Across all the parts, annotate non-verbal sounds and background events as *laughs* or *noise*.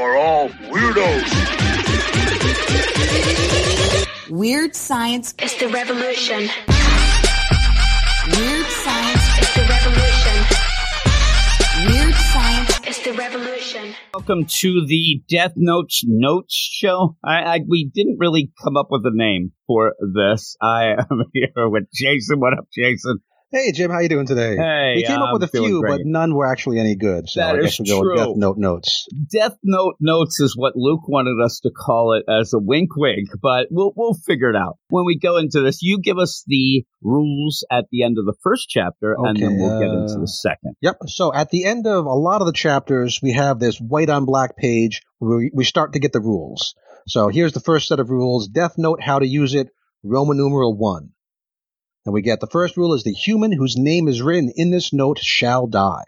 are all weirdos. Weird science is the revolution. Weird science is the revolution. Weird science is the revolution. Welcome to the Death Notes Notes show. I, I we didn't really come up with a name for this. I am *laughs* here with Jason. What up, Jason? Hey Jim, how you doing today? Hey, we came up with a few, feeling but none were actually any good. So That I guess is we'll go with true. Death Note notes. Death Note Notes is what Luke wanted us to call it as a wink wink, but we'll we'll figure it out when we go into this. You give us the rules at the end of the first chapter, and then we'll get uh, into the second. Yep. So at the end of a lot of the chapters, we have this white on black page where we, we start to get the rules. So here's the first set of rules: Death Note, how to use it, Roman numeral one. And we get the first rule is the human whose name is written in this note shall die.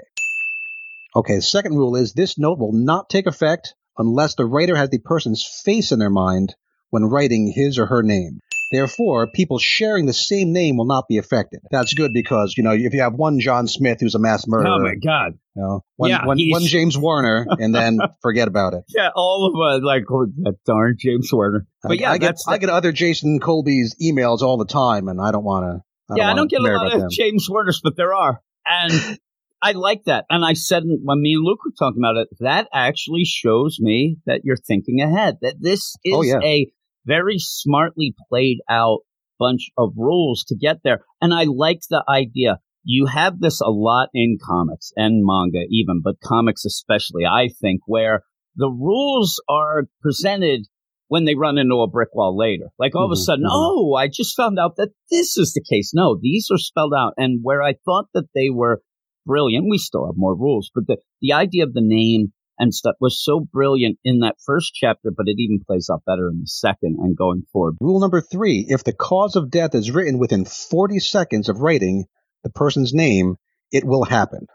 Okay, the second rule is this note will not take effect unless the writer has the person's face in their mind when writing his or her name. Therefore, people sharing the same name will not be affected. That's good because, you know, if you have one John Smith who's a mass murderer, Oh my god! you know, one, Yeah, one, one James Warner, and then *laughs* forget about it. Yeah, all of us like oh, that darn James Warner. But I, yeah, I get I get other Jason Colby's emails all the time, and I don't want to. Yeah, I wanna don't get a lot of them. James Werners, but there are, and I like that. And I said when me and Luke were talking about it, that actually shows me that you're thinking ahead. That this oh, is Oh, yeah. a very smartly played out bunch of rules to get there. And I like the idea. You have this a lot in comics and manga, even, but comics especially. I think where the rules are presented when they run into a brick wall later. Like all of a Mhm, sudden, mhm. oh, I just found out that this is the case. No, these are spelled out. And where I thought that they were brilliant, we still have more rules, but the, the idea of the name and stuff was so brilliant in that first chapter, but it even plays out better in the second and going forward. Rule number three: If the cause of death is written within 40 seconds of writing the person's name, it will happen.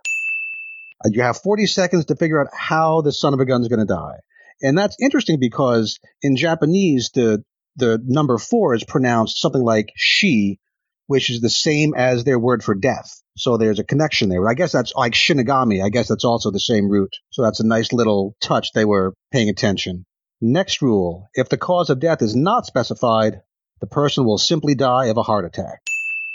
Uh, You have 40 seconds to figure out how the son of a gun is going to die, and that's interesting because in Japanese the the number four is pronounced something like she, which is the same as their word for death. So there's a connection there. I guess that's like Shinigami. I guess that's also the same root. So that's a nice little touch. They were paying attention. Next rule. If the cause of death is not specified, the person will simply die of a heart attack.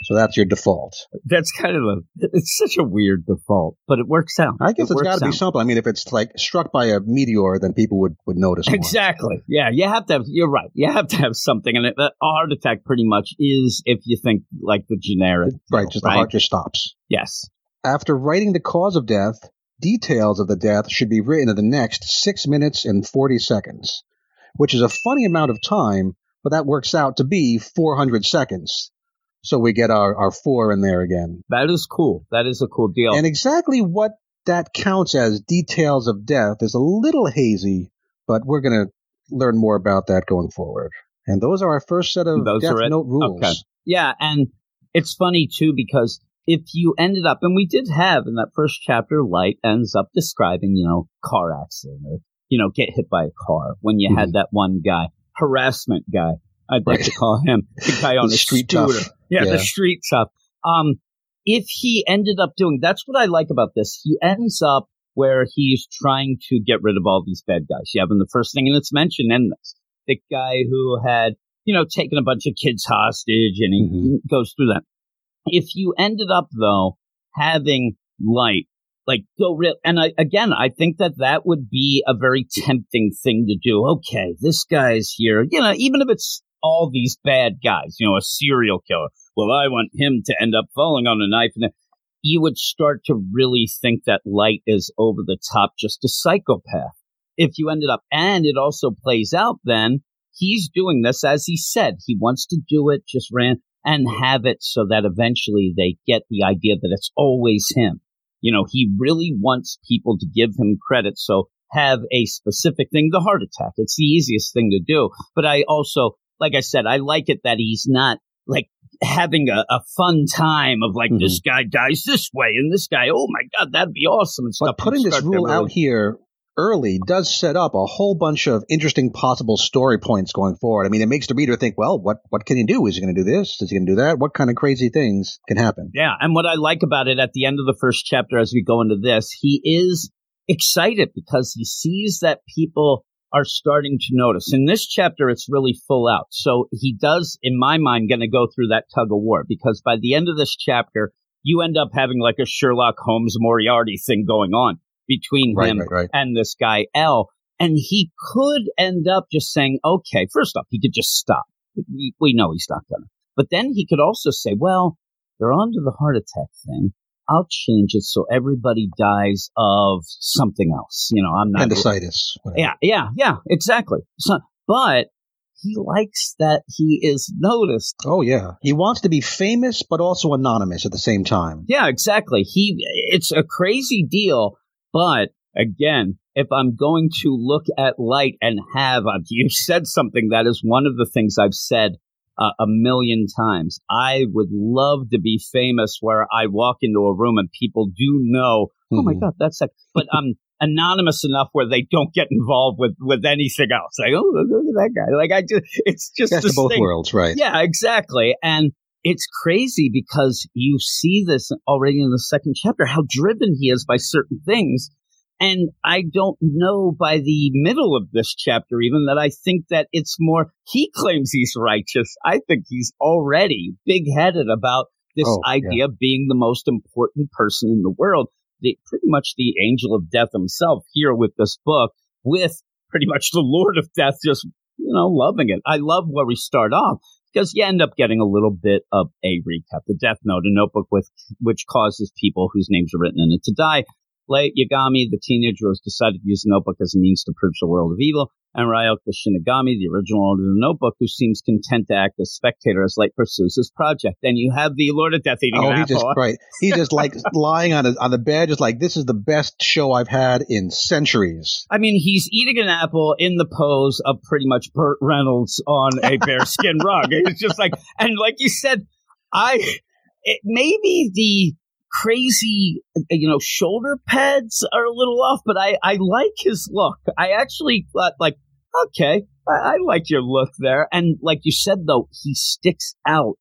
So that's your default. That's kind of a, it's such a weird default, but it works out. I guess It it's works got to be something. I mean, if it's like struck by a meteor, then people would, would notice more. Exactly. Yeah, you have to have. You're right. You have to have something, and a heart attack pretty much is if you think like the generic. Right, deal, just the heart just stops. Yes. After writing the cause of death, details of the death should be written in the next 6 minutes and 40 seconds, which is a funny amount of time, but that works out to be 400 seconds. So we get our, our four in there again. That is cool. That is a cool deal. And exactly what that counts as details of death is a little hazy, but we're going to learn more about that going forward. And those are our first set of Those Death are? Note rules. Okay. yeah, and it's funny too because if you ended up, and we did have in that first chapter, Light ends up describing, you know, car accident or you know, get hit by a car. When you had mm-hmm. that one guy, harassment guy, I'd like to call him the guy on The the street scooter. tough. Yeah, Yeah. the street tough. Um, if he ended up doing, that's what I like about this. He ends up where he's trying to get rid of all these bad guys. You have him the first thing, and it's mentioned in this, the guy who had, you know, taken a bunch of kids hostage, and he Mhm. goes through that. If you ended up though having light, like go real, and I, again, I think that that would be a very tempting thing to do. Okay, this guy's here, you know, even if it's all these bad guys, you know, a serial killer. Well, I want him to end up falling on a knife, and you would start to really think that light is over the top, just a psychopath. If you ended up, and it also plays out then, he's doing this as he said. He wants to do it, just ran and have it so that eventually they get the idea that it's always him. You know, he really wants people to give him credit. So have a specific thing, the heart attack. It's the easiest thing to do. But I also, like I said, I like it that he's not like having a, a fun time of like Mhm. this guy dies this way and this guy, oh my God, that'd be awesome and. But putting this rule out here early does set up a whole bunch of interesting possible story points going forward. I mean, it makes the reader think, well, what, what can he do? Is he going to do this? Is he going to do that? What kind of crazy things can happen? Yeah, and what I like about it at the end of the first chapter, as we go into this, he is excited because he sees that people are starting to notice. In this chapter, it's really full out. So he does, in my mind, going to go through that tug of war because by the end of this chapter, you end up having like a Sherlock Holmes Moriarty thing going on between Right, him right, right. and this guy L. And he could end up just saying, okay, first off, he could just stop. We, we know he's not going to. But then he could also say, well, they're onto the heart attack thing. I'll change it so everybody dies of something else. You know, I'm not. Appendicitis. Yeah, yeah, yeah, exactly. So, but he likes that he is noticed. Oh yeah. He wants to be famous, but also anonymous at the same time. Yeah, exactly. He, it's a crazy deal, but again, if I'm going to look at light and have, you said something that is one of the things I've said uh, a million times. I would love to be famous where I walk into a room and people do know, oh my Mhm. God, that's like, but I'm anonymous enough where they don't get involved with, with anything else. Like, oh, look at that guy. Like I just, it's just Best this both thing. worlds, right? Yeah, exactly. And it's crazy because you see this already in the second chapter, how driven he is by certain things. And I don't know by the middle of this chapter even that I think that it's more, he claims he's righteous. I think he's already big headed about this Oh, idea of being the most important person in the world. The, pretty much the angel of death himself here with this book with pretty much the Lord of Death just, you know, loving it. I love where we start off because you end up getting a little bit of a recap. The Death Note, a notebook with which causes people whose names are written in it to die. Light Yagami, the teenager, who has decided to use the notebook as a means to purge the world of evil. And Ryuk, the Shinigami, the original owner of the notebook, who seems content to act as spectator as Light pursues his project. Then you have the Lord of Death eating Oh, an he apple. just right. He just like *laughs* lying on a, on the bed, just like this is the best show I've had in centuries. I mean, he's eating an apple in the pose of pretty much Burt Reynolds on a *laughs* bearskin rug. It's just like, and like you said, I, it, maybe the crazy, you know, shoulder pads are a little off, but I, I like his look. I actually thought like, okay, I, I like your look there. And like you said, though, he sticks out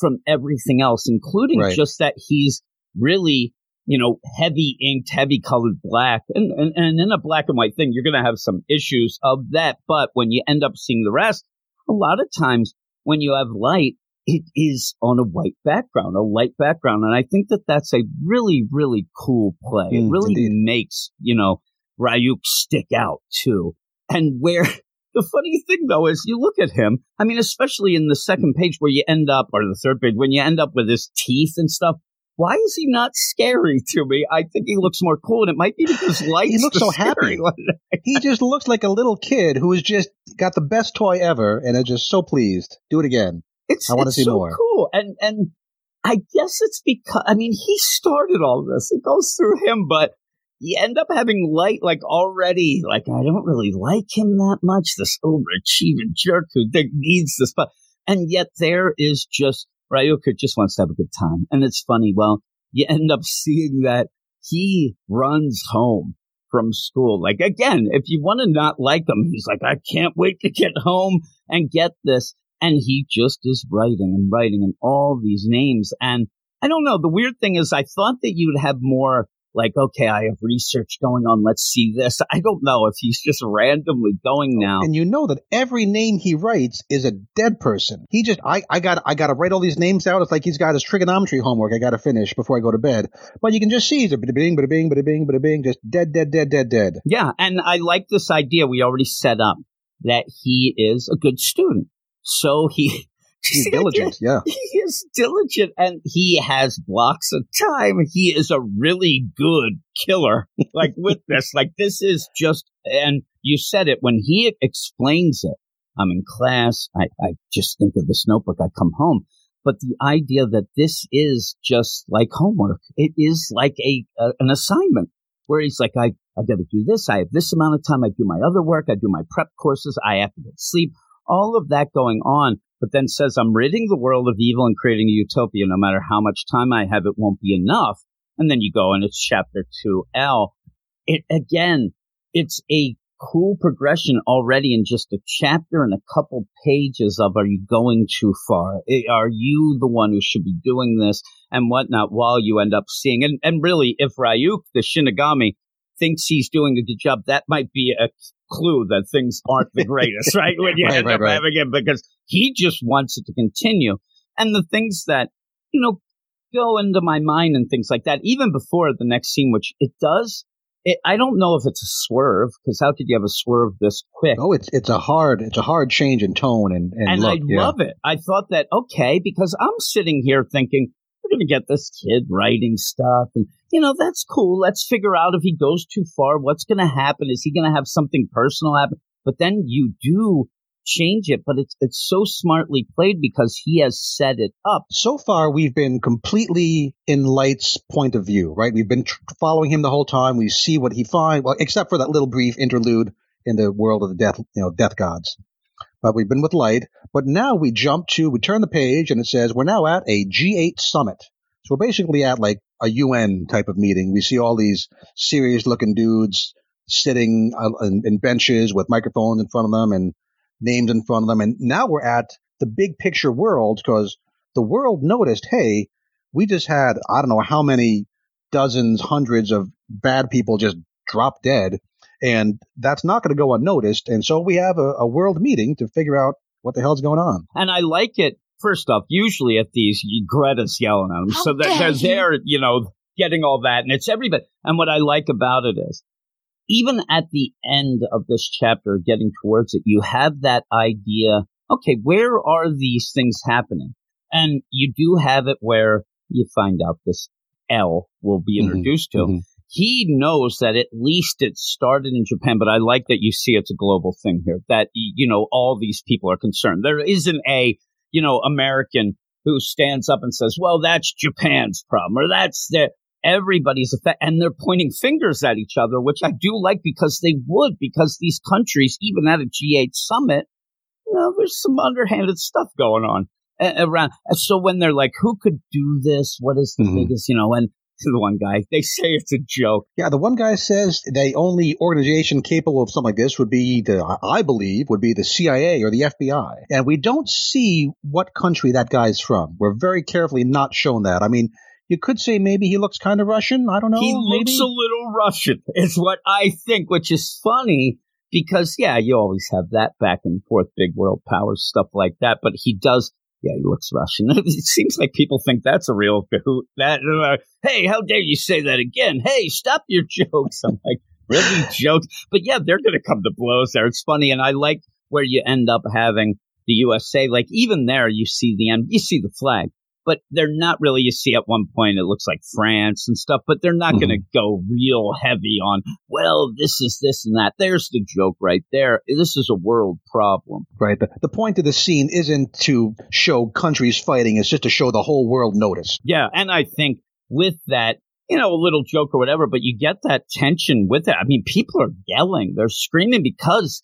from everything else, including Right. just that he's really you know, heavy inked, heavy colored black. And, and, and in a black and white thing, you're going to have some issues of that. But when you end up seeing the rest, a lot of times when you have light, it is on a white background, a light background. And I think that that's a really, really cool play. it Mm, really indeed. makes, you know, Ryuk stick out too. And where *laughs* the funny thing though is you look at him, I mean, especially in the second page where you end up, or the third page, when you end up with his teeth and stuff, why is he not scary *laughs* to me? I think he looks more cool, and it might be because light. *laughs* He looks so happy. He just looks like a little kid who has just got the best toy ever and is just so pleased. Do it again. It's, I wanna see so more. Cool, and and I guess it's because I mean he started all this. It goes through him, but you end up having light like already. Like I don't really like him that much. This overachieving jerk who needs this, but and yet there is just Ryuka just wants to have a good time, and it's funny. Well, you end up seeing that he runs home from school. Like again, if you want to not like him, he's like, I can't wait to get home and get this. And he just is writing and writing and all these names. And I don't know. The weird thing is I thought that you'd have more like, okay, I have research going on. Let's see this. *laughs* I don't know if he's just randomly going oh, now. And you know that every name he writes is a dead person. He just, I, I got, I got to write all these names out. It's like he's got his trigonometry homework. I got to finish before I go to bed. But you can just see he's a bada bing, bada bing, bada bing, bada bing, just dead, dead, dead, dead, dead. Yeah, and I like this idea we already set up that he is a good student. So he *laughs* He's See, I get- diligent. Yeah. He is diligent and he has blocks of time. He is a really good killer. *laughs* Like with this, *laughs* like this is just, and you said it when he explains it. I'm in class. I, I just think of this notebook. I come home. But the idea that this is just like homework, it is like a, a an assignment where he's like, I, I got to do this. I have this amount of time. I do my other work. I do my prep courses. I have to get sleep. All of that going on, but then says, I'm ridding the world of evil and creating a utopia. No matter how much time I have, it won't be enough. And then you go and it's chapter two L. It again, it's a cool progression already in just a chapter and a couple pages of are you going too far? Are you the one who should be doing this and whatnot while you end up seeing and, and really if Ryuk, the Shinigami, thinks he's doing a good job, that might be a clue that things aren't the *laughs* greatest, right? When you Right, end right, up right. having it because he just wants it to continue. And the things that, you know, go into my mind and things like that, even before the next scene, which it does, it, I don't know if it's a swerve because how could you have a swerve this quick? Oh, it's it's a hard it's a hard change in tone and and, and look. I yeah. love it. I thought that okay because I'm sitting here thinking going to get this kid writing stuff, and you know that's cool. Let's figure out if he goes too far, what's going to happen? Is he going to have something personal happen? But then you do change it, but it's it's so smartly played because he has set it up. so far we've been completely in Light's point of view, right? We've been tr- following him the whole time. We see what he finds, well, except for that little brief interlude in the world of the death, you know, death gods. But we've been with Light. But now we jump to, we turn the page and it says we're now at a G8 summit. So we're basically at like a UN type of meeting. We see all these serious looking dudes sitting uh, in, in benches with microphones in front of them and names in front of them. And now we're at the big picture world because the world noticed, hey, we just had, I don't know how many dozens, hundreds of bad people just drop dead. And that's not going to go unnoticed. And so we have a, a world meeting to figure out what the hell's going on. And I like it. First off, usually at these, Greta's yelling at them, How so that they're you. there, you know, getting all that, and it's everybody. And what I like about it is, even at the end of this chapter, getting towards it, you have that idea. Okay, where are these things happening? And you do have it where you find out this L will be Mhm, introduced to. mhm. He knows that at least it started in Japan, but I like that you see it's a global thing here. That you know all these people are concerned. There isn't a you know American who stands up and says, "Well, that's Japan's problem," or "That's the everybody's effect," and they're pointing fingers at each other, which I do like because they would, because these countries, even at a G8 summit, you know, there's some underhanded stuff going on around. And So when they're like, "Who could do this? What is the Mhm. biggest?" You know, and to the one guy, they say it's a joke. Yeah, the one guy says the only organization capable of something like this would be the, I believe, would be the CIA or the FBI. And we don't see what country that guy's from. We're very carefully not shown that. I mean, you could say maybe he looks kind of Russian. I don't know. he maybe. looks a little Russian, is what I think, which is funny because, yeah, you always have that back and forth, big world powers, stuff like that. But he does, yeah, he looks Russian. *laughs* it seems like people think that's a real cahoot. That, uh, hey, how dare you say that again? Hey, stop your *laughs* jokes. I'm like, really jokes? But yeah, they're going to come to blows there. It's funny. And I like where you end up having the USA. Like, even there, you see the end, you see the flag but they're not really. You see, at one point it looks like France and stuff, but they're not going to mm-hmm. go real heavy on. Well, this is this and that. There's the joke right there. This is a world problem. Right. The, the point of the scene isn't to show countries fighting. It's just to show the whole world notice. Yeah, and I think with that, you know, a little joke or whatever, but you get that tension with it. I mean, people are yelling, they're screaming because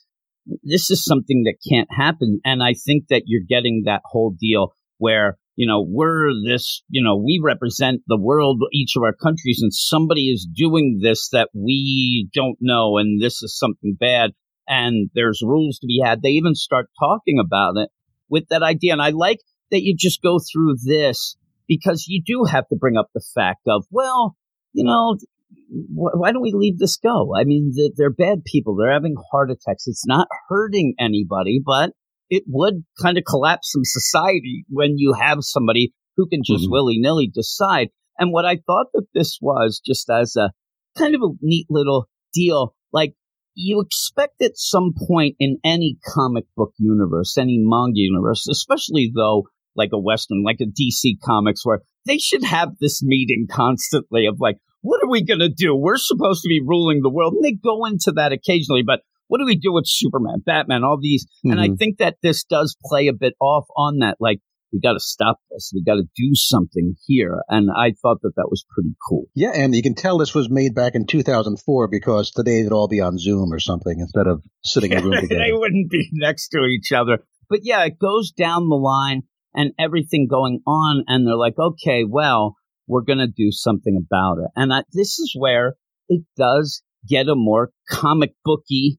this is something that can't happen, and I think that you're getting that whole deal where you know, we're this, you know, we represent the world, each of our countries, and somebody is doing this that we don't know, and this is something bad, and there's rules to be had. They even start talking about it with that idea. And I like that you just go through this because you do have to bring up the fact of, well, you know, wh- why don't we leave this go? I mean, th- they're bad people. They're having heart attacks. It's not hurting anybody, but it would kind of collapse some society when you have somebody who can just Mhm. willy nilly decide. And what I thought that this was just as a kind of a neat little deal, like you expect at some point in any comic book universe, any manga universe, especially though like a Western, like a DC comics where they should have this meeting constantly of like, what are we going to do? We're supposed to be ruling the world. And they go into that occasionally, but what do we do with Superman, Batman, all these? And I Mhm. think that this does play a bit off on that. Like, we got to stop this. We got to do something here. And I thought that that was pretty cool. Yeah, and you can tell this was made back in 2004 because today they'd all be on Zoom or something instead of sitting in a room *laughs* they wouldn't be next to each other. But yeah, it goes down the line and everything going on. And they're like, okay, well, we're going to do something about it. And I, this is where it does get a more comic booky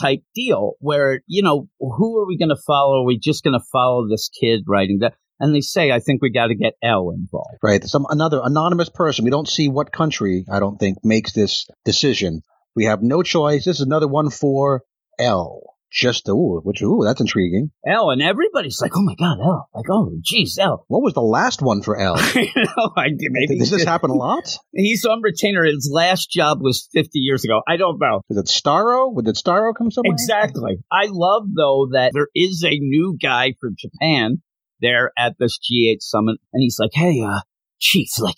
type deal where, you know, who are we going to follow? Are we just going to follow this kid writing that? And they say, I think we got to get L involved. Right. Some another anonymous person. We don't see what country, I don't think, makes this decision. We have no choice. This is another one for L. Just ooh, which ooh, that's intriguing. L, and everybody's like, oh my god, L. Like, oh, geez, L. What was the last one for L? *laughs* you know, I, maybe Does this happen a lot? He's on retainer. His last job was 50 years ago. I don't know. Is it Starro? Did Starro come somewhere? Exactly. I love though that there is a new guy from Japan there at this G8 summit, and he's like, "Hey, uh, chief, like,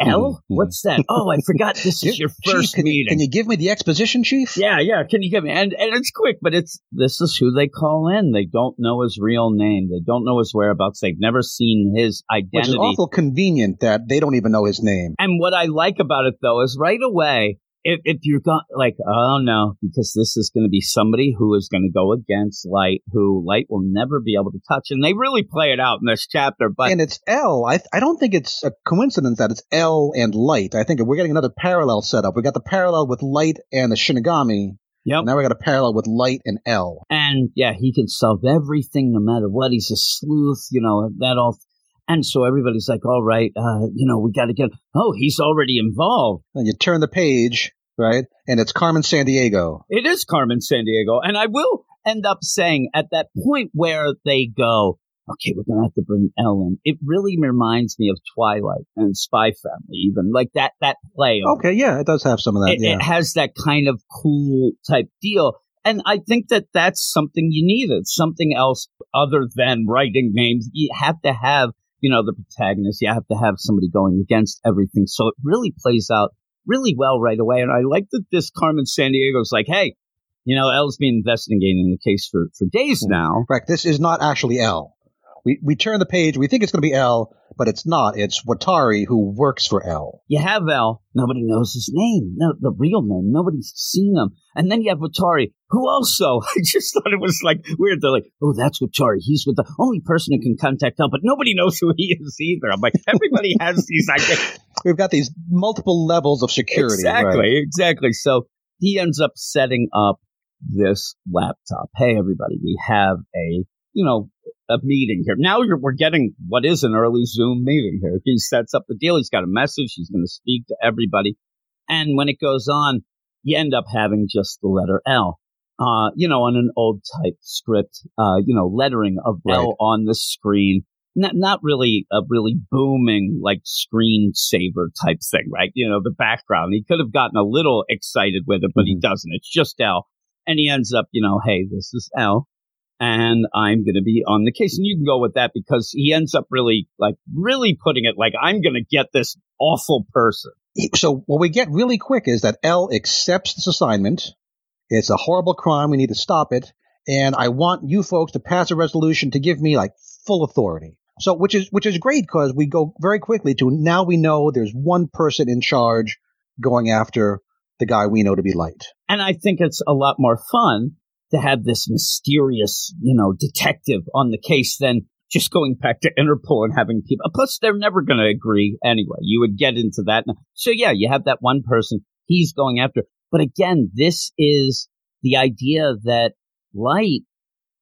L, Mhm. what's that? Oh, I forgot. This is your Chief, first can, you- meeting. Can you give me the exposition, Chief? yeah, yeah. Can you give me? And and it's quick, but it's this is who they call in. They don't know his real name. They don't know his whereabouts. They've never seen his Which is awful convenient that they don't even know his name. And what I like about it though is right away, if, if you're go- like, oh no, because this is going to be somebody who is going to go against Light, who Light will never be able to touch. And they really play it out in this chapter. But and it's L. I, I don't think it's a coincidence that it's L and light. I think we're getting another parallel setup. We got the parallel with light and the Shinigami. Yep. Now we got a parallel with light and L. and yeah, he can solve everything no matter what. He's a sleuth, you know, that all. And so everybody's like, all right, uh, you know, we got to get, oh, he's already involved. And you turn the page, right? And it's Carmen Sandiego. It is Carmen Sandiego. And I will end up saying at that point where they go, okay, we're going to have to bring Ellen. It really reminds me of Twilight and Spy Family, even like that, that play. Okay, yeah, it does have some of that. it, yeah. it has that kind of cool type deal. And I think that that's something you need. It's something else other than writing names. You have to have, you know, the protagonist. You have to have somebody going against everything. So it really plays out really well right away. And I like that this Carmen Sandiego's like, hey, you know, L's been investigating in the case for, for days hmm. now. Correct. This is not actually L. We we turn the page. We think it's going to be L, but it's not. It's Watari who works for L. You have L. Nobody knows his name. No, the real name. Nobody's seen him. And then you have Watari, who also, *laughs* I just thought it was like weird. They're like, oh, that's Watari. He's with the only person who can contact L, but nobody knows who he is either. I'm like, everybody *laughs* has these ideas. We've got these multiple levels of security. Exactly, right? exactly. So he ends up setting up this laptop. Hey, everybody, we have a, you know, a meeting here. Now you're, we're getting what is an early Zoom meeting here. He sets up the deal. He's got a message. He's going to speak to everybody. And when it goes on, you end up having just the letter L. Uh, you know, on an old type script, uh, you know, lettering of Right. L on the screen. Not, not really a really booming, like screensaver type thing, right? You know, the background. He could have gotten a little excited with it, but he doesn't. It's just L. And he ends up, you know, hey, this is L and I'm going to be on the case. And you can go with that because he ends up really, like, really putting it like, I'm going to get this awful person. So what we get really quick is that L accepts this assignment. It's a horrible crime. We need to stop it. And I want you folks to pass a resolution to give me like full authority. So which is which is great because we go very quickly to now we know there's one person in charge going after the guy we know to be light. And I think it's a lot more fun to have this mysterious, you know, detective on the case than just going back to Interpol and having people. Plus, they're never going to agree anyway. You would get into that. So yeah, you have that one person he's going after. But again, this is the idea that light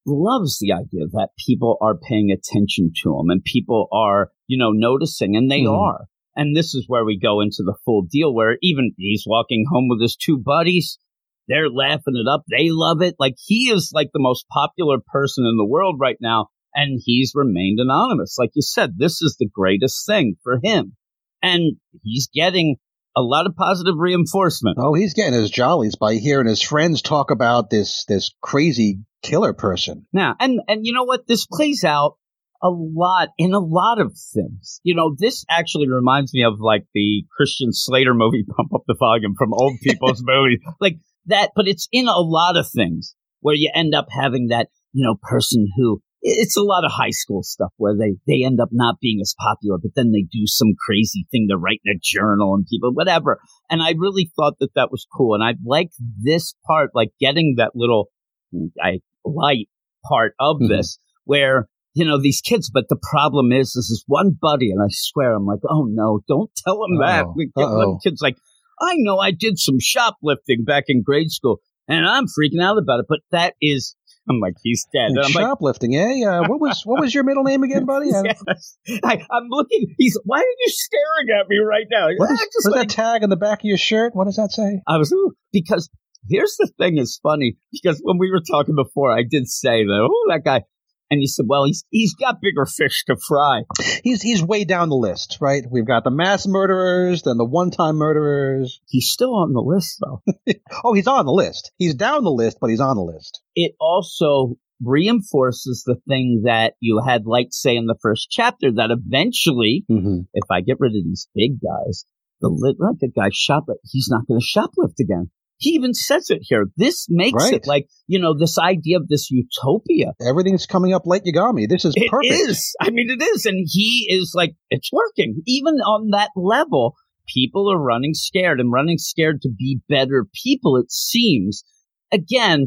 loves the idea that people are paying attention to him and people are, you know, noticing and they Mhm. are. And this is where we go into the full deal where even he's walking home with his two buddies. They're laughing it up. They love it. Like he is like the most popular person in the world right now. And he's remained anonymous. Like you said, this is the greatest thing for him. And he's getting a lot of positive reinforcement. Oh, he's getting his jollies by hearing his friends talk about this this crazy killer person. Now, and and you know what? This plays out a lot in a lot of things. You know, this actually reminds me of like the Christian Slater movie *laughs* "Pump Up the Volume" from old people's *laughs* movies, like that. But it's in a lot of things where you end up having that you know person who it's a lot of high school stuff where they they end up not being as popular, but then they do some crazy thing to write in a journal and people whatever. And I really thought that that was cool, and I like this part, like getting that little I light part of Mhm. this where you know these kids but the problem is this is one buddy and i swear i'm like oh no don't tell him that Uh-oh. we get one kid's like i know i did some shoplifting back in grade school and i'm freaking out about it but that is I'm like, he's dead. Like, shoplifting, eh? Uh, what was what was your middle name again, buddy? *laughs* Yes. I, I'm looking. He's. Why are you staring at me right now? What is, just like- that tag on the back of your shirt? What does that say? I was ooh, because here's the thing is funny because when we were talking before, I did say that oh that guy, and you said, well he's he's got bigger fish to fry. He's he's way down the list, right? We've got the mass murderers, then the one-time murderers. He's still on the list though. *laughs* Oh, he's on the list. He's down the list, but he's on the list. It also reinforces the thing that you had like say in the first chapter that eventually, Mm-hmm. if I get rid of these big guys, the li- like the guy shoplift, he's not going to shoplift again. He even says it here. This makes Right. it like you know this idea of this utopia. Everything's coming up Light Yagami. This is It perfect. is. I mean, it is. And he is like, it's working. Even on that level, people are running scared and running scared to be better people, it seems. Again,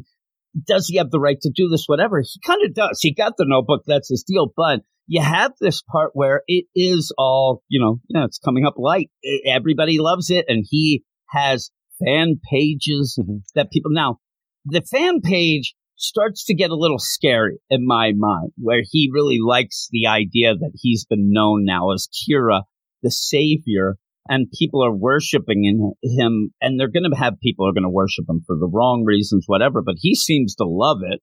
does he have the right to do this? Whatever. He kind of does. He got the notebook. That's his deal. But you have this part where it is all, you know, yeah, it's coming up light. Everybody loves it. And he has fan pages Mhm. that people now the fan page starts to get a little scary in my mind where he really likes the idea that he's been known now as Kira the savior and people are worshiping in him and they're going to have people are going to worship him for the wrong reasons whatever but he seems to love it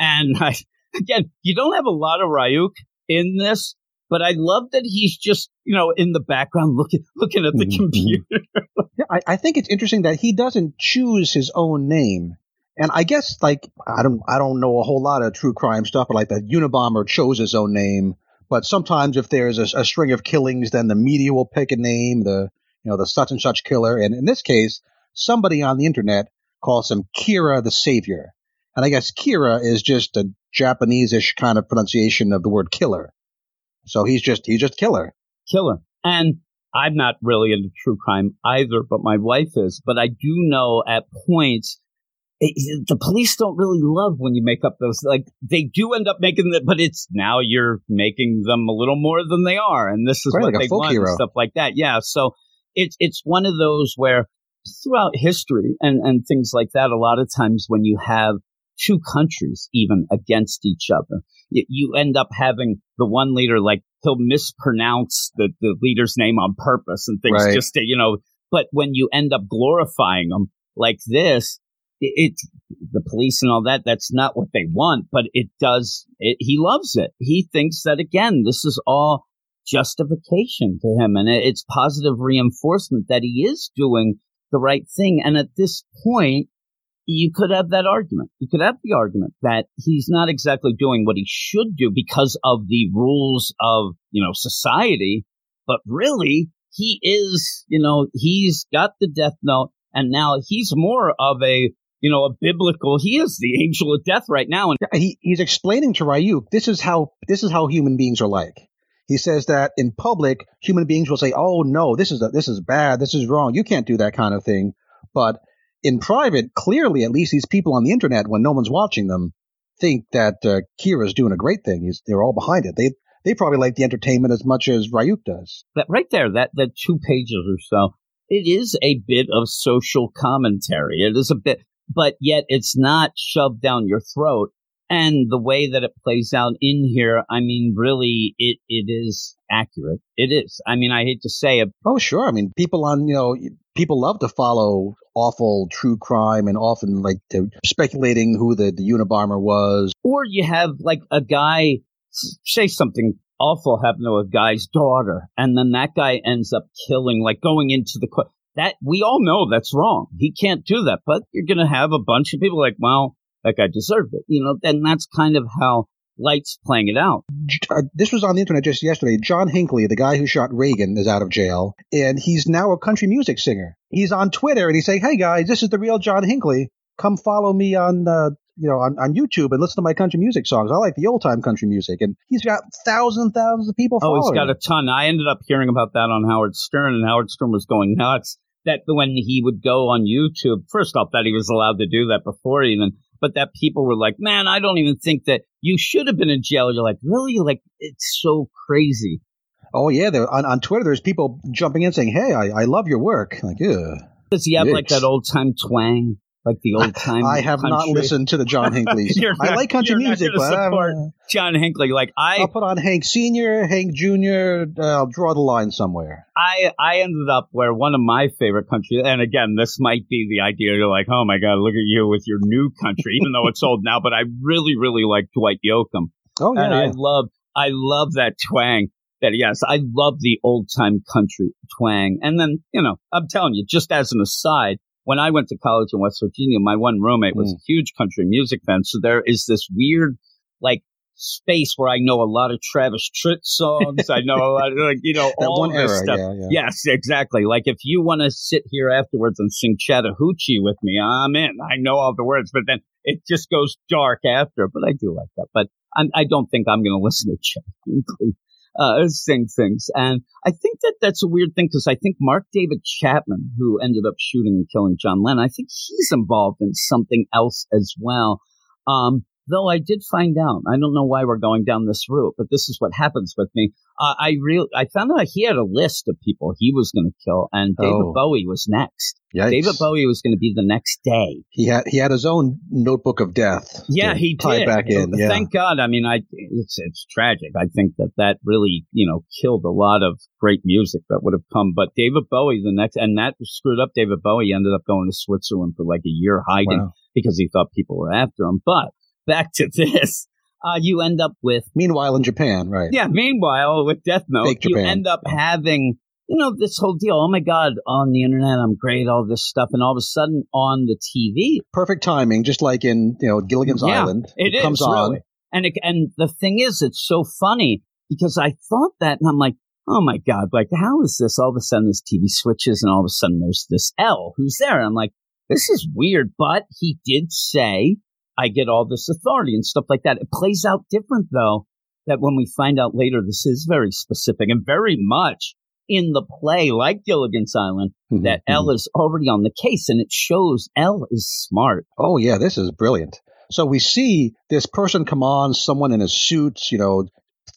and *laughs* I, again you don't have a lot of Ryuk in this but I love that he's just you know in the background looking looking at the Mhm, mhm. computer *laughs* Yeah, I, I think it's interesting that he doesn't choose his own name. And I guess like I don't I don't know a whole lot of true crime stuff, but like the Unabomber chose his own name. But sometimes if there's a, a string of killings, then the media will pick a name, the you know the such and such killer. And in this case, somebody on the internet calls him Kira the Savior. And I guess Kira is just a Japanese-ish kind of pronunciation of the word killer. So he's just he's just killer. killer. And I'm not really into true crime either, but my wife is. But I do know at points it, the police don't really love when you make up those. Like they do end up making that, but it's now you're making them a little more than they are, and this is Right, what like a they want and hero. stuff like that. Yeah, so it's it's one of those where throughout history and and things like that, a lot of times when you have two countries even against each other, you, end up having the one leader like he'll mispronounce the, the leader's name on purpose and things Right. just to, you know, but when you end up glorifying them like this, it, it the police and all that, that's not what they want, but it does, it, he loves it. He thinks that again, this is all justification to him and it, it's positive reinforcement that he is doing the right thing. And at this point, you could have that argument. You could have the argument that he's not exactly doing what he should do because of the rules of, you know, society, but really he is, you know, he's got the death note and now he's more of a, you know, a biblical, he is the angel of death right now. And he, he's explaining to Ryuk this is how this is how human beings are like. He says that in public, human beings will say, "Oh no, this is a, this is bad, this is wrong. You can't do that kind of thing." But in private, clearly, at least these people on the internet, when no one's watching them, think that uh, Kira's doing a great thing. He's, they're all behind it. They they probably like the entertainment as much as Ryuk does. that right there, that, that two pages or so, it is a bit of social commentary. It is a bit, but yet it's not shoved down your throat. And the way that it plays out in here, I mean, really, it, it is accurate. It is. I mean, I hate to say it. Oh, sure. I mean, people on, you know, people love to follow awful true crime and often like to speculating who the, the Unabomber was. Or you have like a guy say something awful happened to a guy's daughter, and then that guy ends up killing, like going into the co- that we all know that's wrong. He can't do that, but you're going to have a bunch of people like, well, that guy deserved it, you know. And that's kind of how Light's playing it out. uh, this was on the internet just yesterday. John Hinckley, the guy who shot Reagan, is out of jail, and he's now a country music singer. He's on Twitter and he's saying, "Hey guys, this is the real John Hinckley. Come follow me on, uh, you know, on, on YouTube and listen to my country music songs. I like the old time country music." And he's got thousands and thousands of people Oh, he's got him. a ton. I ended up hearing about that on Howard Stern, and Howard Stern was going nuts. That when he would go on YouTube, first off, that he was allowed to do that before even, but that people were like, man, I don't even think that you should have been in jail. You're like, really? Like, it's so crazy. Oh yeah, there, on on Twitter, there's people jumping in saying, "Hey, I, I love your work." Like, yeah, Does he have like that old time twang? Like the old *laughs* time. I have not listened to the John *laughs* Hinckley's. You're I like country music, but I'm, uh, John Hinckley. Like I, I'll put on Hank Senior, Hank Junior. Uh, I'll draw the line somewhere. I I ended up where one of my favorite country, and again, this might be the idea. You're like, oh my god, look at you with your new country, even though it's old now. But I really, really like Dwight Yoakam, Oh yeah, and I love, I love that twang. That yes, I love the old time country twang. And then you know, I'm telling you, just as an aside, when I went to college in West Virginia, my one roommate was Mm. a huge country music fan. So there is this weird, like. Space where I know a lot of Travis Tritt songs. I know a lot of, like, you know, *laughs* all one this era. stuff. Yeah, yeah. Yes, exactly. Like if you want to sit here afterwards and sing Chattahoochee with me, I'm in. I know all the words, but then it just goes dark after. But I do like that. But I'm, I don't think I'm going *laughs* to listen to Chet uh, sing things. And I think that that's a weird thing because I think Mark David Chapman, who ended up shooting and killing John Lennon, I think he's involved in something else as well. Um, Though I did find out, I don't know why we're going down this route, but this is what happens with me. Uh, I real I found out he had a list of people he was going to kill, and David Oh. Bowie was next. Yikes. David Bowie was going to be the next day. He had he had his own notebook of death. Yeah, he tie did. back in. Yeah. Thank God. I mean, I it's it's tragic. I think that that really you know killed a lot of great music that would have come. But David Bowie, the next, and that screwed up. David Bowie ended up going to Switzerland for like a year hiding Wow. because he thought people were after him. But back to this, uh, you end up with Meanwhile, in Japan, right? yeah. Meanwhile, with Death Note, you end up having you know this whole deal. Oh my God, on the internet, I'm great, all this stuff, and all of a sudden on the TV, Perfect timing, just like in you know Gilligan's Yeah, Island. it is comes on. really. And it, and the thing is, it's so funny because I thought that, and I'm like, oh my god, like how is this? All of a sudden, this TV switches, and all of a sudden, there's this L who's there. And I'm like, this is weird. But he did say, I get all this authority and stuff like that. It plays out different though. That when we find out later, this is very specific and very much in the play, like Gilligan's Island, Mhm, that mhm. L is already on the case, and it shows L is smart. Oh yeah, this is brilliant. So we see this person come on, someone in a suit, you know,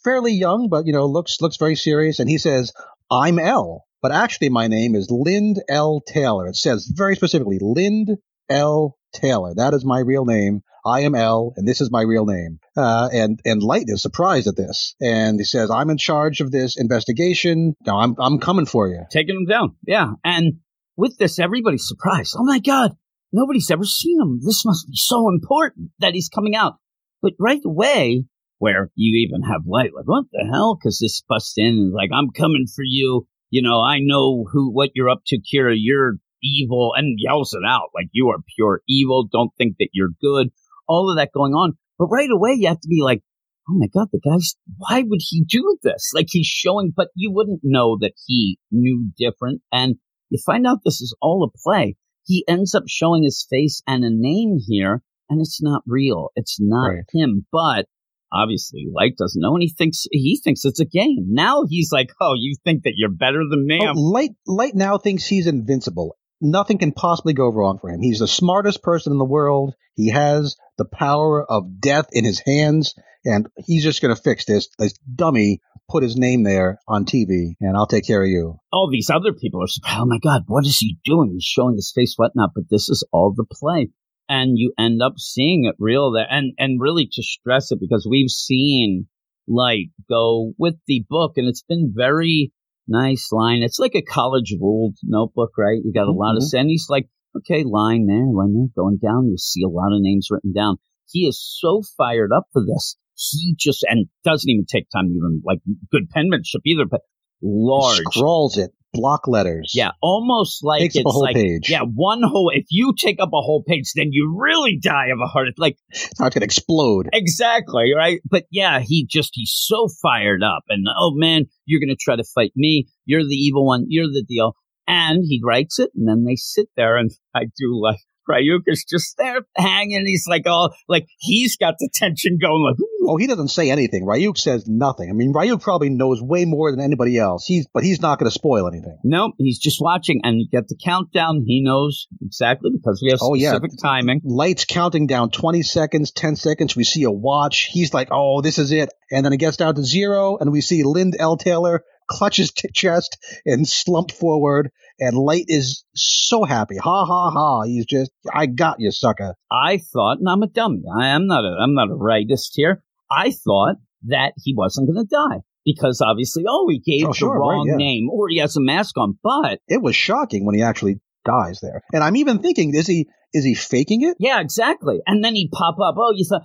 fairly young, but you know, looks looks very serious, and he says, "I'm L," but actually my name is Lind L. Taylor. It says very specifically, Lind L. Taylor. That is my real name. I am L, and this is my real name. Uh, and and Light is surprised at this, and he says, "I'm in charge of this investigation. No, I'm I'm coming for you." taking him down. Yeah. And with this, everybody's surprised. Oh my God, nobody's ever seen him. This must be so important that he's coming out. But right away, where you even have light, like, what the hell? Because this busts in and like, I'm coming for you. You know, I know who, what you're up to, Kira. You're evil and yells it out like you are pure evil. Don't think that you're good. All of that going on. But right away, you have to be like, oh my God, the guy's, why would he do this? Like he's showing, but you wouldn't know that he knew different. And you find out this is all a play. He ends up showing his face and a name here, and it's not real. It's not Right. him, but obviously Light doesn't know and he thinks, he thinks it's a game. Now he's like, oh, you think that you're better than me? Oh, Light Light now thinks he's invincible. Nothing can possibly go wrong for him. He's the smartest person in the world. He has the power of death in his hands, and he's just going to fix this. This dummy put his name there on TV, and I'll take care of you. all these other people are. Oh my God, what is he doing? He's showing his face, whatnot. But this is all the play. And you end up seeing it real there. And, and really to stress it because we've seen Light go with the book and it's been very nice line. It's like a college ruled notebook, right? You got a lot of, mm-hmm. and he's like, okay, line there, line there, going down. You see a lot of names written down. He is so fired up for this. He just, and doesn't even take time to even like good penmanship either, but large. Scrawls it, block letters. Yeah, almost like Takes it's a whole like page. yeah, one whole. If you take up a whole page, then you really die of a heart. attack. Like it's going to explode. exactly right. But yeah, he just he's so fired up, and oh man, you're gonna try to fight me. You're the evil one. You're the deal. And he writes it, and then they sit there, and I do like. Ryuk is just there hanging. He's like, oh, like he's got the tension going. Like. Oh, he doesn't say anything. Ryuk says nothing. I mean, Ryuk probably knows way more than anybody else. He's, but he's not going to spoil anything. no, he's just watching, and you get the countdown. He knows exactly because we have Oh, yeah. specific timing. Lights counting down 20 seconds, 10 seconds. We see a watch. He's like, oh, this is it. And then it gets down to zero, and we see Lind L. Taylor clutch his t- chest and slump forward. and Light is so happy. Ha ha ha. He's just, I got you, sucker. I thought, and I'm a dummy. I am not a, I'm not a rightist here. I thought that he wasn't going to die because obviously, oh, he gave Oh, the sure, right, wrong yeah. name or he has a mask on. But It was shocking when he actually dies there. And I'm even thinking, is he, is he faking it? yeah, exactly. And then he'd pop up. Oh, you thought,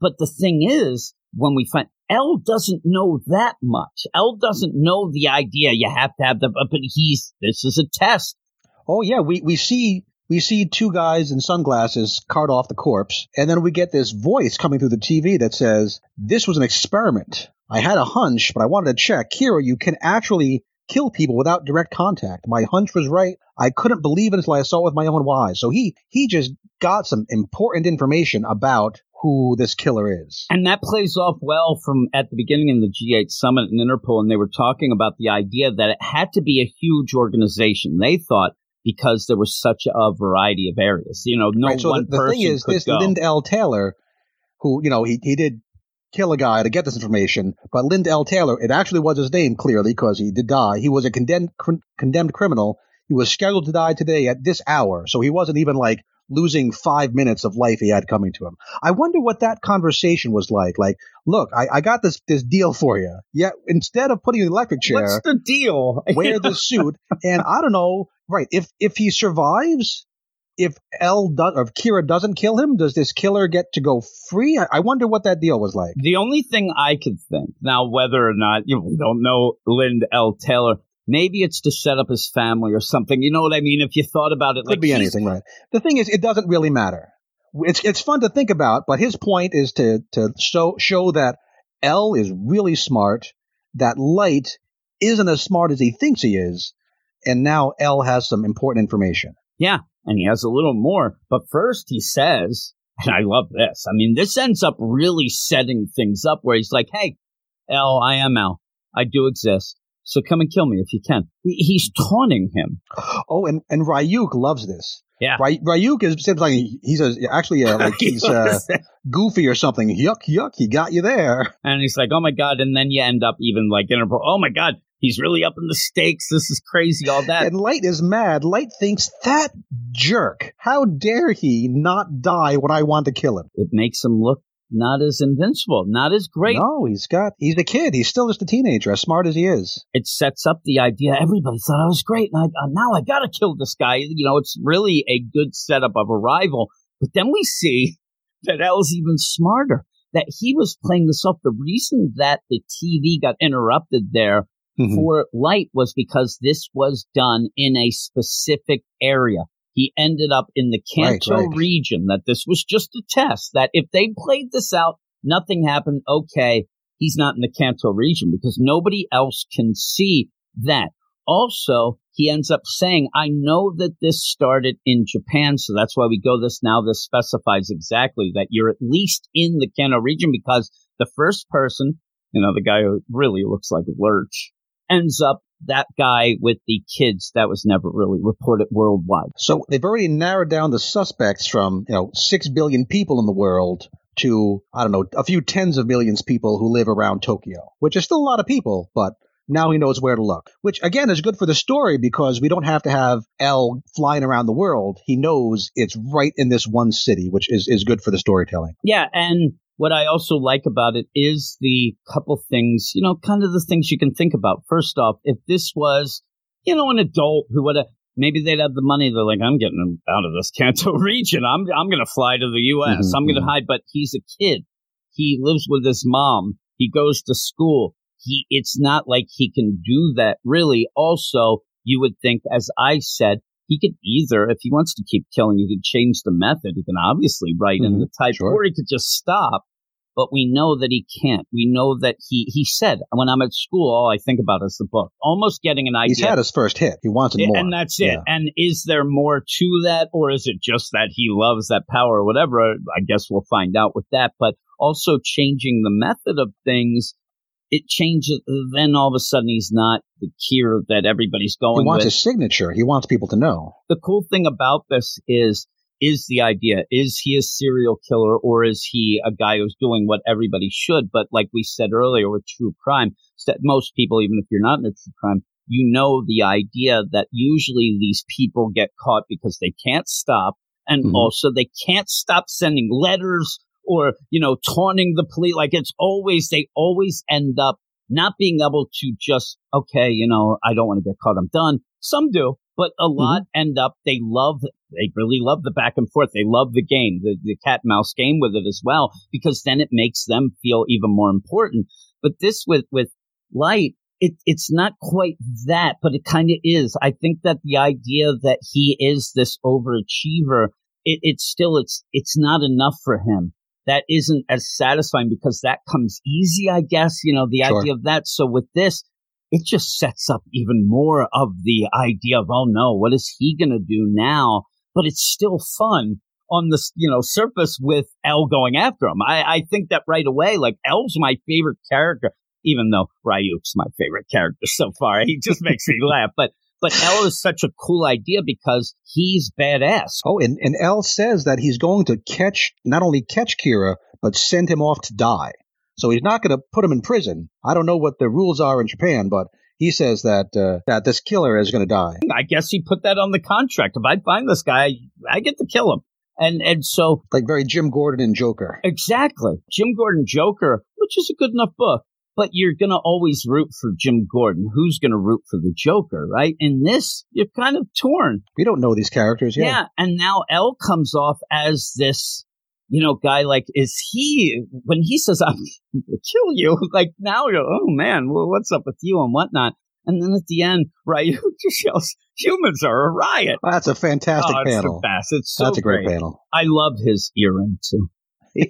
but the thing is, when we find L doesn't know that much. L doesn't know the idea. You have to have the, but he's, this is a test. Oh yeah, we, we see, we see two guys in sunglasses cart off the corpse, and then we get this voice coming through the TV that says, this was an experiment. I had a hunch, but I wanted to check. Kira, you can actually kill people without direct contact. My hunch was right. I couldn't believe it until I saw it with my own eyes. So he, he just got some important information about who this killer is. And that plays off well from at the beginning in the G8 summit in Interpol, and they were talking about the idea that it had to be a huge organization. They thought because there was such a variety of areas. You know, no right, so one the, the person thing is, could this go. Lind L. Taylor, who, you know, he, he did kill a guy to get this information, but Lind L. Taylor, it actually was his name clearly because he did die. He was a condemned, cr- condemned criminal. He was scheduled to die today at this hour. So he wasn't even like losing five minutes of life he had coming to him. I wonder what that conversation was like. Like, look, I, I got this, this deal for you. Yeah. Instead of putting you in the electric chair, What's the deal? *laughs* wear the suit. And I don't know, right? If if he survives, if L does or if Kira doesn't kill him, does this killer get to go free? I, I wonder what that deal was like. The only thing I could think now, whether or not you know, we don't know Lind L. Taylor, maybe it's to set up his family or something. You know what I mean? If you thought about it, Could like be anything, right? The thing is, it doesn't really matter. It's it's fun to think about, but his point is to to show show that L is really smart, that Light isn't as smart as he thinks he is, and now L has some important information. Yeah, and he has a little more. But first, he says, and I love this. I mean, this ends up really setting things up where he's like, "Hey, L, I am L. I do exist. So come and kill me if you can." He's taunting him. Oh, and and Ryuk loves this. Yeah. Ry- Ryuk is seems like he- he's a, actually a, like *laughs* he's uh, goofy or something. Yuck, yuck, he got you there. *laughs* and he's like, "Oh my god!" And then you end up even like Interpol. Oh my god, he's really up in the stakes. This is crazy. All that. And Light is mad. Light thinks that jerk. How dare he not die when I want to kill him? it makes him look not as invincible, not as great. No, he's got. He's a kid. He's still just a teenager, as smart as he is. It sets up the idea. Everybody thought I was great, and I, uh, now I got to kill this guy. You know, it's really a good setup of a rival. But then we see *laughs* that L's even smarter. That he was playing this off. The reason that the TV got interrupted there Mhm. for light was because this was done in a specific area. He ended up in the Right, Kanto right. region, that this was just a test, that if they played this out, nothing happened, okay, he's not in the Kanto region because nobody else can see that. Also, he ends up saying, I know that this started in Japan, so that's why we go this now. This specifies exactly that you're at least in the Kanto region because the first person, you know, the guy who really looks like a lurch, ends up that guy with the kids that was never really reported worldwide. So they've already narrowed down the suspects from you know six billion people in the world to I don't know a few tens of millions people who live around Tokyo, which is still a lot of people, but. Now he knows where to look, which again is good for the story because we don't have to have L flying around the world. He knows it's right in this one city, which is, is good for the storytelling. Yeah, and what I also like about it is the couple things, you know, kind of the things you can think about. First off, if this was, you know, an adult who would have, maybe they'd have the money. They're like, I'm getting out of this Kanto *laughs* region. I'm, I'm going to fly to the U.S. Mhm, I'm going to mhm. hide. But he's a kid. He lives with his mom. He goes to school. He, it's not like he can do that really. Also, you would think, as I said, he could either, if he wants to keep killing, he could change the method. He can obviously write in Mhm, the type, sure. or he could just stop. But we know that he can't. We know that he he said, when I'm at school, all I think about is the book. Almost getting an idea. He's had his first hit. He wants more. And that's it. Yeah. And is there more to that, or is it just that he loves that power or whatever? I guess we'll find out with that. But also changing the method of things, it changes. Then all of a sudden, he's not the Kira that everybody's going. He wants with. his signature. He wants people to know. the cool thing about this is is the idea is he a serial killer or is he a guy who's doing what everybody should but like we said earlier with true crime that most people even if you're not in a true crime you know the idea that usually these people get caught because they can't stop and Mhm. also they can't stop sending letters or you know taunting the police. Like it's always they always end up not being able to just okay you know i don't want to get caught i'm done. Some do but a mm-hmm. lot end up they love they really love the back and forth. They love the game the, the cat and mouse game with it as well because then it makes them feel even more important. But this with with light it, it's not quite that, but it kind of is. I think that the idea that he is this overachiever, it, it's still, it's, it's not enough for him. That isn't as satisfying because that comes easy, I guess, you know, the Sure. idea of that. So with this, it just sets up even more of the idea of, oh no, what is he going to do now? But it's still fun on the, you know, surface with L going after him. I, I think that right away, like L's my favorite character even though Ryuk's my favorite character so far. *laughs* He just makes me laugh. But but L is such a cool idea because he's badass. Oh, and, and L says that he's going to catch, not only catch Kira, but send him off to die. So he's not going to put him in prison. I don't know what the rules are in Japan, but he says that uh, that this killer is going to die. I guess he put that on the contract. If I find this guy, I get to kill him. And and so Like very Jim Gordon and Joker. exactly, Jim Gordon Joker, which is a good enough book. But you're gonna always root for Jim Gordon. Who's gonna root for the Joker, right? In this, you're kind of torn. We don't know these characters yet. Yeah. And now L comes off as this, you know, guy like, is he, when he says, I'm going to kill you, *laughs* like now you're, oh man, well, what's up with you and whatnot. And then at the end, Ryuk *laughs* just yells, humans are a riot. That's a fantastic oh, panel. best. It's so That's a great, panel. I love his earring too.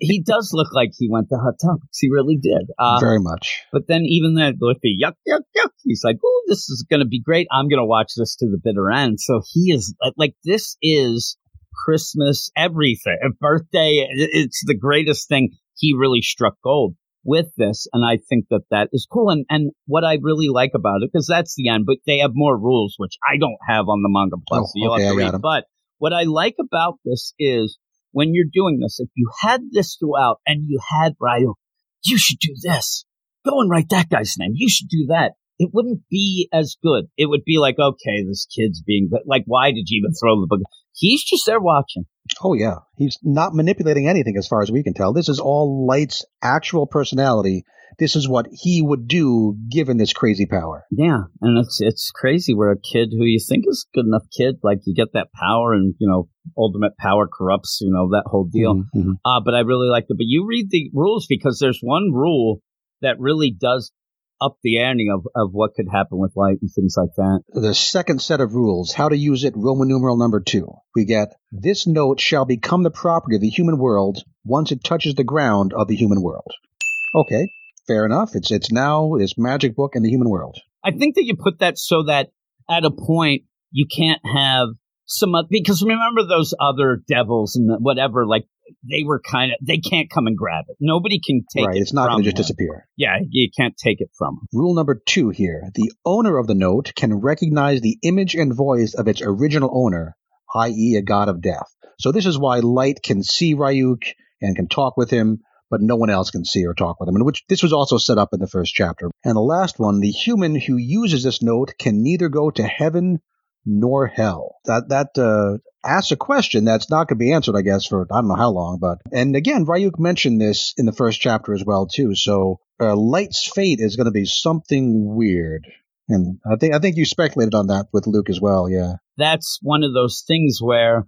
He- does look like he went to Hot Topics. He really did. Uh, Very much. but then even that with the yuck, yuck, yuck, he's like, oh, this is going to be great. I'm going to watch this to the bitter end. So he is like, like this is Christmas, everything, a *laughs* birthday. It's the greatest thing. He really struck gold with this. And I think that that is cool. And, and what I really like about it, because that's the end, but they have more rules, which I don't have on the manga plus. Oh, okay, have to I got read. But what I like about this is when you're doing this, if you had this throughout and you had Ryuk, you should do this. Go and write that guy's name. You should do that. It wouldn't be as good. It would be like, okay, this kid's being, but like, why did you even throw the book? He's just there watching. Oh yeah, he's not manipulating anything as far as we can tell. This is all Light's actual personality. This is what he would do given this crazy power. Yeah, and it's it's crazy where a kid who you think is a good enough kid, like you get that power, and you know, ultimate power corrupts, you know, that whole deal. Mhm, mhm. Uh, but I really liked it. But you read the rules because there's one rule that really does up the ante of, of what could happen with light and things like that. The second set of rules, how to use it, Roman numeral number two. We get this note shall become the property of the human world once it touches the ground of the human world. Okay, fair enough. It's it's now this magic book in the human world. I think that you put that so that at a point you can't have some because remember those other devils and whatever like they were kind of they can't come and grab it. Nobody can take right, it. Right, it's not going to just disappear. Yeah, you can't take it from them. Rule number two here: the owner of the note can recognize the image and voice of its original owner, i.e., a god of death. So this is why Light can see Ryuk and can talk with him, but no one else can see or talk with him. And which this was also set up in the first chapter. And the last one: the human who uses this note can neither go to heaven nor hell. That that uh, asks a question that's not going to be answered, I guess, for I don't know how long. But and again, Ryuk mentioned this in the first chapter as well too. So uh, Light's fate is going to be something weird. And I think I think you speculated on that with Luke as well. Yeah. That's one of those things where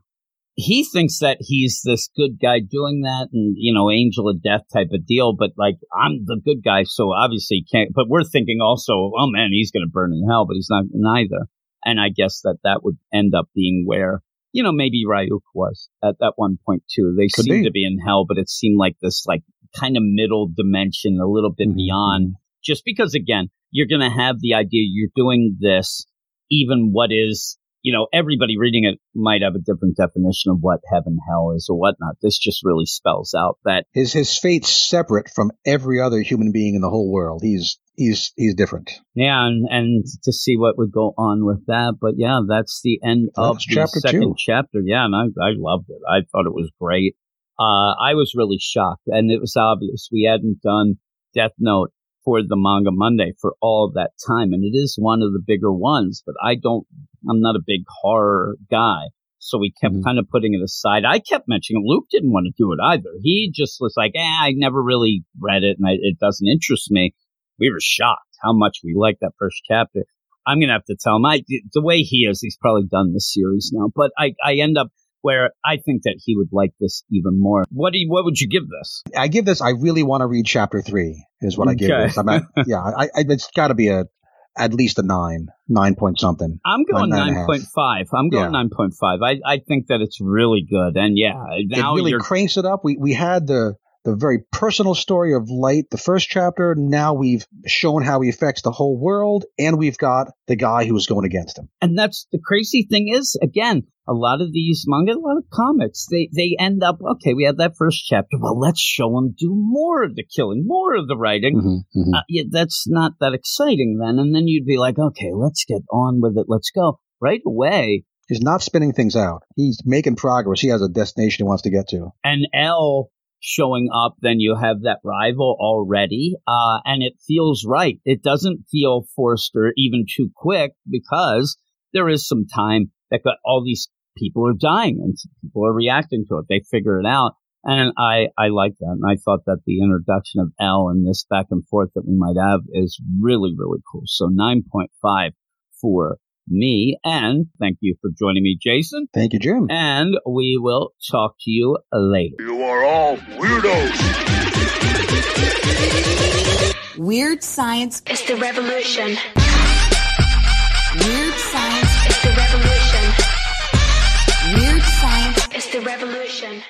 he thinks that he's this good guy doing that and you know angel of death type of deal but like i'm the good guy so obviously can't but we're thinking also oh man he's going to burn in hell but he's not neither and i guess that that would end up being where you know maybe ryuk was at that one point too they Could seemed be. to be in hell but it seemed like this like kind of middle dimension a little bit Mhm. beyond just because again you're going to have the idea you're doing this even what is you know, everybody reading it might have a different definition of what heaven, hell is or whatnot. This just really spells out that, His his fate's separate from every other human being in the whole world. He's he's he's different. yeah, and, and to see what would go on with that. But yeah, that's the end of That's the chapter second two. chapter. Yeah, and I, I loved it. I thought it was great. Uh, I was really shocked, and it was obvious we hadn't done Death Note for the Manga Monday for all that time. And it is one of the bigger ones, but I don't, I'm not a big horror guy. So we kept Mhm. kind of putting it aside. I kept mentioning Luke didn't want to do it either. He just was like, eh, I never really read it and I, it doesn't interest me. We were shocked how much we liked that first chapter. I'm going to have to tell him I, the way he is, he's probably done the series now, but I, I end up where I think that he would like this even more. What do you, what would you give this? I give this. I really want to read chapter three. Is what I give this. I'm at, *laughs* yeah, I, I, it's got to be a at least a nine, nine point something. I'm going Nine a half. 9.5. I'm going Yeah. 9.5. I, I think that it's really good. And yeah, now it really you're, cranks it up. We we had the the very personal story of light, the first chapter. Now we've shown how he affects the whole world, and we've got the guy who was going against him. and that's the crazy thing is, again, a lot of these manga, a lot of comics, they, they end up, okay, we had that first chapter. Well, let's show them do more of the killing, more of the writing. Mhm, mhm. Uh, yeah, that's not that exciting then. And then you'd be like, okay, let's get on with it. Let's go right away. He's not spinning things out. He's making progress. He has a destination he wants to get to. and L showing up, then you have that rival already. Uh, and it feels right. It doesn't feel forced or even too quick because there is some time that got, all these people are dying and people are reacting to it. They figure it out. And I, I like that. And I thought that the introduction of L and this back and forth that we might have is really, really cool. So 9.5 for me. And thank you for joining me, Jason. Thank you, Jim. And we will talk to you later. You are all weirdos. Weird science. is the revolution. Weird science. is the revolution. Weird science. It's the revolution.